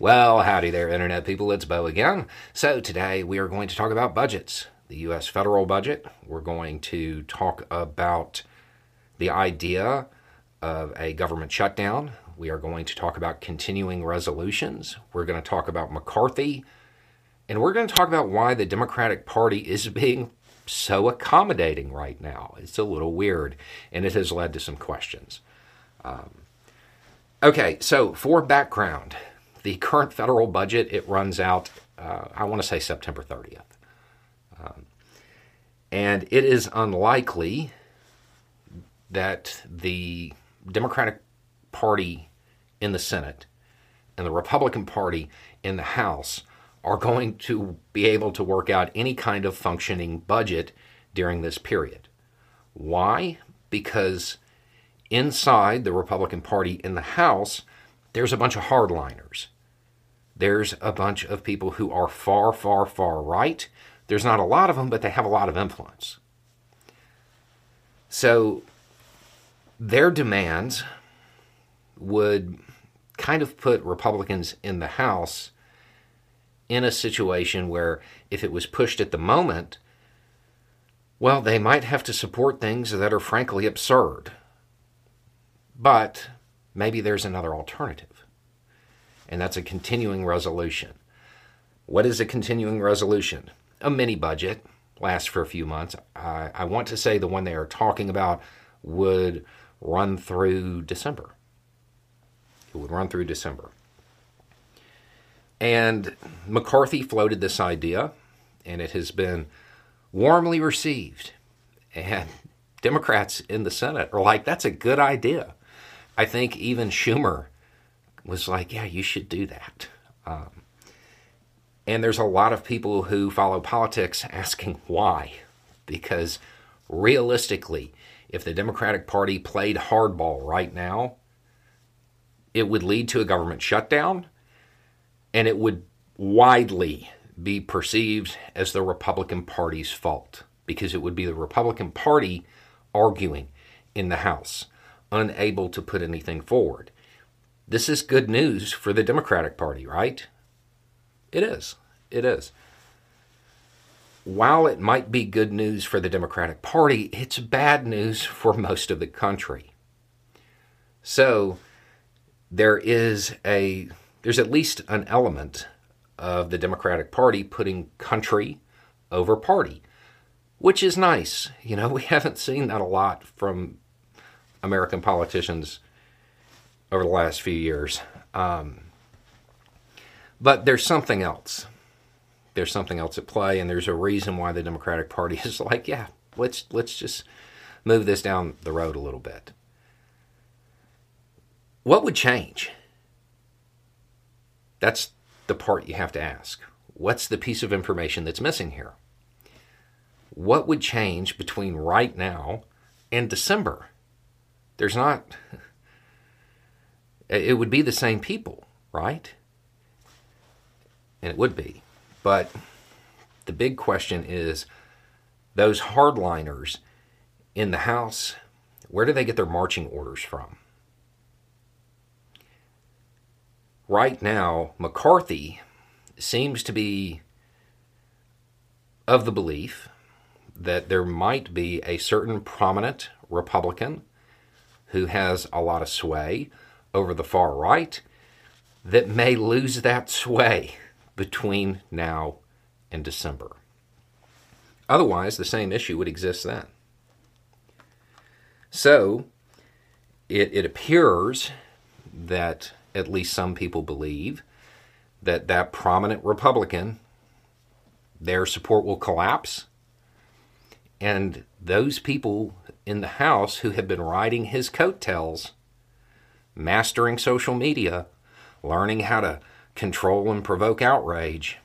Well, howdy there, Internet people. It's Beau again. So, today we are going to talk about budgets, the U.S. federal budget. We're going to talk about the idea of a government shutdown. We are going to talk about continuing resolutions. We're going to talk about McCarthy. And we're going to talk about why the Democratic Party is being so accommodating right now. It's a little weird, and it has led to some questions. Um, okay, so for background, the current federal budget it runs out. Uh, I want to say September 30th, um, and it is unlikely that the Democratic Party in the Senate and the Republican Party in the House are going to be able to work out any kind of functioning budget during this period. Why? Because inside the Republican Party in the House, there's a bunch of hardliners there's a bunch of people who are far, far, far right. There's not a lot of them, but they have a lot of influence. So their demands would kind of put Republicans in the House in a situation where if it was pushed at the moment, well, they might have to support things that are frankly absurd. But maybe there's another alternative and that's a continuing resolution. What is a continuing resolution? A mini budget, lasts for a few months. I, I want to say the one they are talking about would run through December. It would run through December. And McCarthy floated this idea, and it has been warmly received. And Democrats in the Senate are like, that's a good idea. I think even Schumer was like, yeah, you should do that. Um, and there's a lot of people who follow politics asking why. Because realistically, if the Democratic Party played hardball right now, it would lead to a government shutdown and it would widely be perceived as the Republican Party's fault because it would be the Republican Party arguing in the House, unable to put anything forward. This is good news for the Democratic Party, right? It is. It is. While it might be good news for the Democratic Party, it's bad news for most of the country. So there is a there's at least an element of the Democratic Party putting country over party, which is nice. You know, we haven't seen that a lot from American politicians over the last few years. Um, but there's something else. There's something else at play, and there's a reason why the Democratic Party is like, yeah, let's let's just move this down the road a little bit. What would change? That's the part you have to ask. What's the piece of information that's missing here? What would change between right now and December? There's not it would be the same people, right? And it would be. But the big question is those hardliners in the House, where do they get their marching orders from? Right now, McCarthy seems to be of the belief that there might be a certain prominent Republican who has a lot of sway over the far right that may lose that sway between now and December. Otherwise, the same issue would exist then. So, it, it appears that at least some people believe that that prominent Republican, their support will collapse. And those people in the House who have been riding his coattails mastering social media, learning how to control and provoke outrage,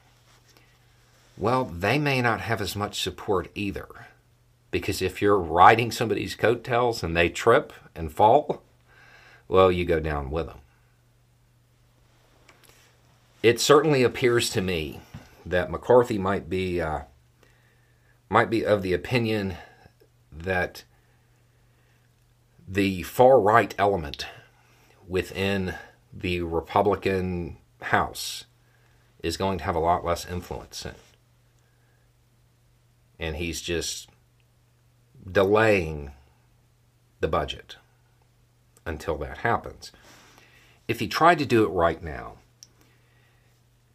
well, they may not have as much support either. Because if you're riding somebody's coattails and they trip and fall, well, you go down with them. It certainly appears to me that McCarthy might be uh, might be of the opinion that the far right element within the Republican House is going to have a lot less influence in. And he's just delaying the budget until that happens. If he tried to do it right now,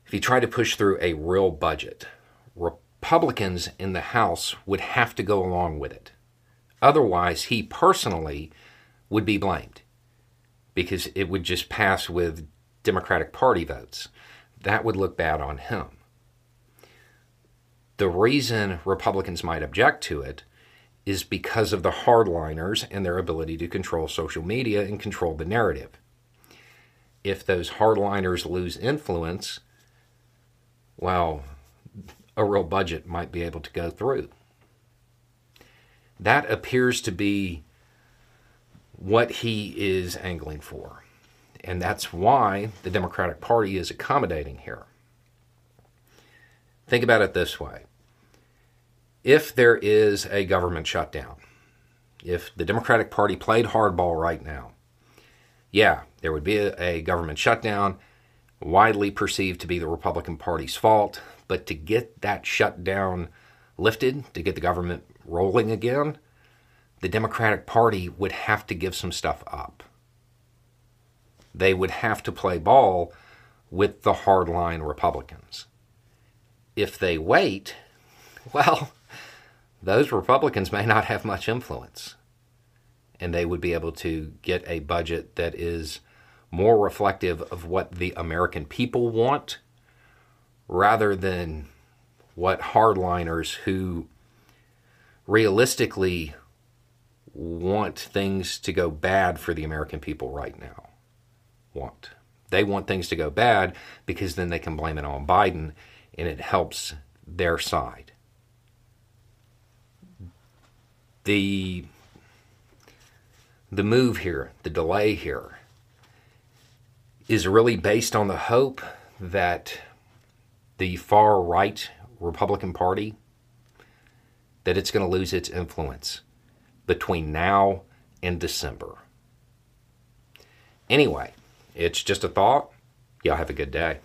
if he tried to push through a real budget, Republicans in the House would have to go along with it. Otherwise, he personally would be blamed because it would just pass with Democratic Party votes. That would look bad on him. The reason Republicans might object to it is because of the hardliners and their ability to control social media and control the narrative. If those hardliners lose influence, well, a real budget might be able to go through. That appears to be what he is angling for. And that's why the Democratic Party is accommodating here. Think about it this way if there is a government shutdown, if the Democratic Party played hardball right now, yeah, there would be a, a, government shutdown, widely perceived to be the Republican Party's fault. But to get that shutdown lifted, to get the government rolling again, the Democratic Party would have to give some stuff up. They would have to play ball with the hardline Republicans. If they wait, well, those Republicans may not have much influence. And they would be able to get a budget that is more reflective of what the American people want rather than what hardliners who realistically want things to go bad for the American people right now want. They want things to go bad because then they can blame it on Biden and it helps their side. The the move here, the delay here is really based on the hope that the far right Republican Party that it's going to lose its influence between now and December. Anyway, it's just a thought. Y'all have a good day.